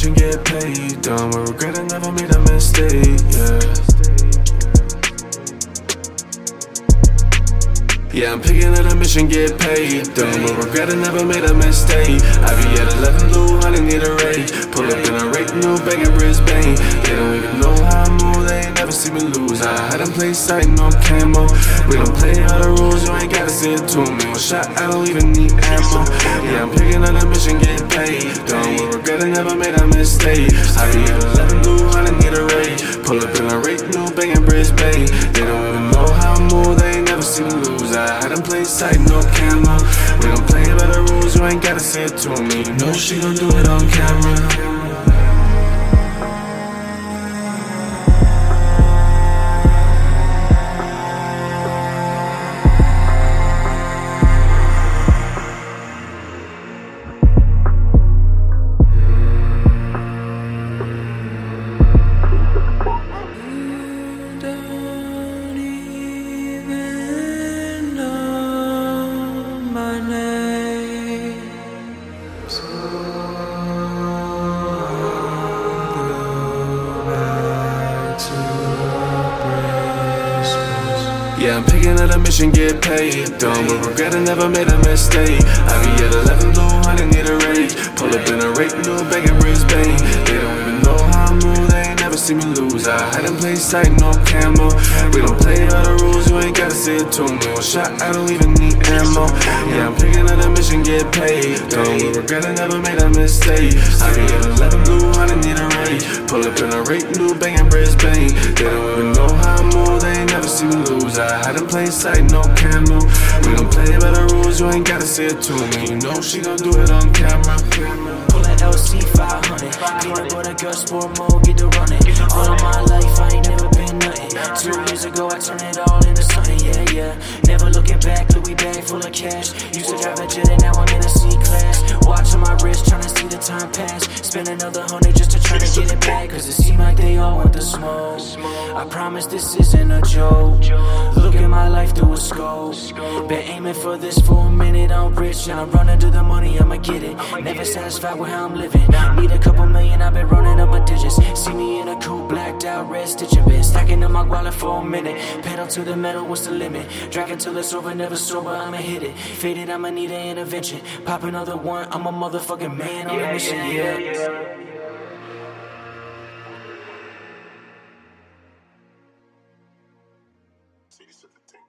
Done with regret, I never made a mistake, yeah. Yeah, I'm picking up a mission, get paid. Done with regret, I never made a mistake. I be at 11 blue, I need a Wraith. Pull up in a Wraith, new bag in Brisbane. They don't even know see me lose. I had them play sight, no camo. We don't play by the rules, you ain't gotta say it to me. One shot, I don't even need ammo. Yeah, I'm picking on a mission, get paid. Don't regret, I never made a mistake. I be at 11 blue, I need a Wraith. Pull up in a Wraith, new bag in Brisbane. They don't even know how I move, they ain't never see me lose. I had them play sight, no camo. We don't play by the rules, you ain't gotta say it to me. No, she gon' do it on camera. Yeah, I'm picking up a mission, get paid. Done with regret, I never made a mistake. I be at 11 blue, honey, need a Wraith. Pull up in a Wraith, new bag in Brisbane. They don't even know how I move, they ain't never see me lose. I had them play sight, no camo. We don't play by the rules, you ain't gotta say it to me. One shot, I don't even need ammo. Yeah, I'm picking up a mission, get paid. Done with regret, I never made a mistake. I be at 11 blue, honey, need a Wraith. Pull up in a Wraith, new bag in Brisbane. They don't even know I had them play sight, no camo. We don't play by the rules, you ain't gotta say it to me. You know she gon' do it on camera. Pullin' LC 500. Peanut butter girl, sport mode, get the running. All of my life, I ain't never been nothing. Two years ago, I turned it all into something, yeah, yeah. Never looking back, Louis bag full of cash. Used to drive a jet and now I'm Spend another hundred just to try to get it back. Cause it seem like they all want the smoke. I promise this isn't a joke. Look at my life through a scope. Been aiming for this for a minute, I'm rich and I'm running to the money, I'ma get it. Never satisfied with how I'm living. Need a couple million, I've been running up my digits. Blacked out, red stitching been stacking up my wallet for a minute. Pedal to the metal, what's the limit? Drink until it's over, never sober, I'ma hit it. Faded, I'ma need an intervention. Pop another one, I'm a motherfucking man on a mission, yeah. City 17.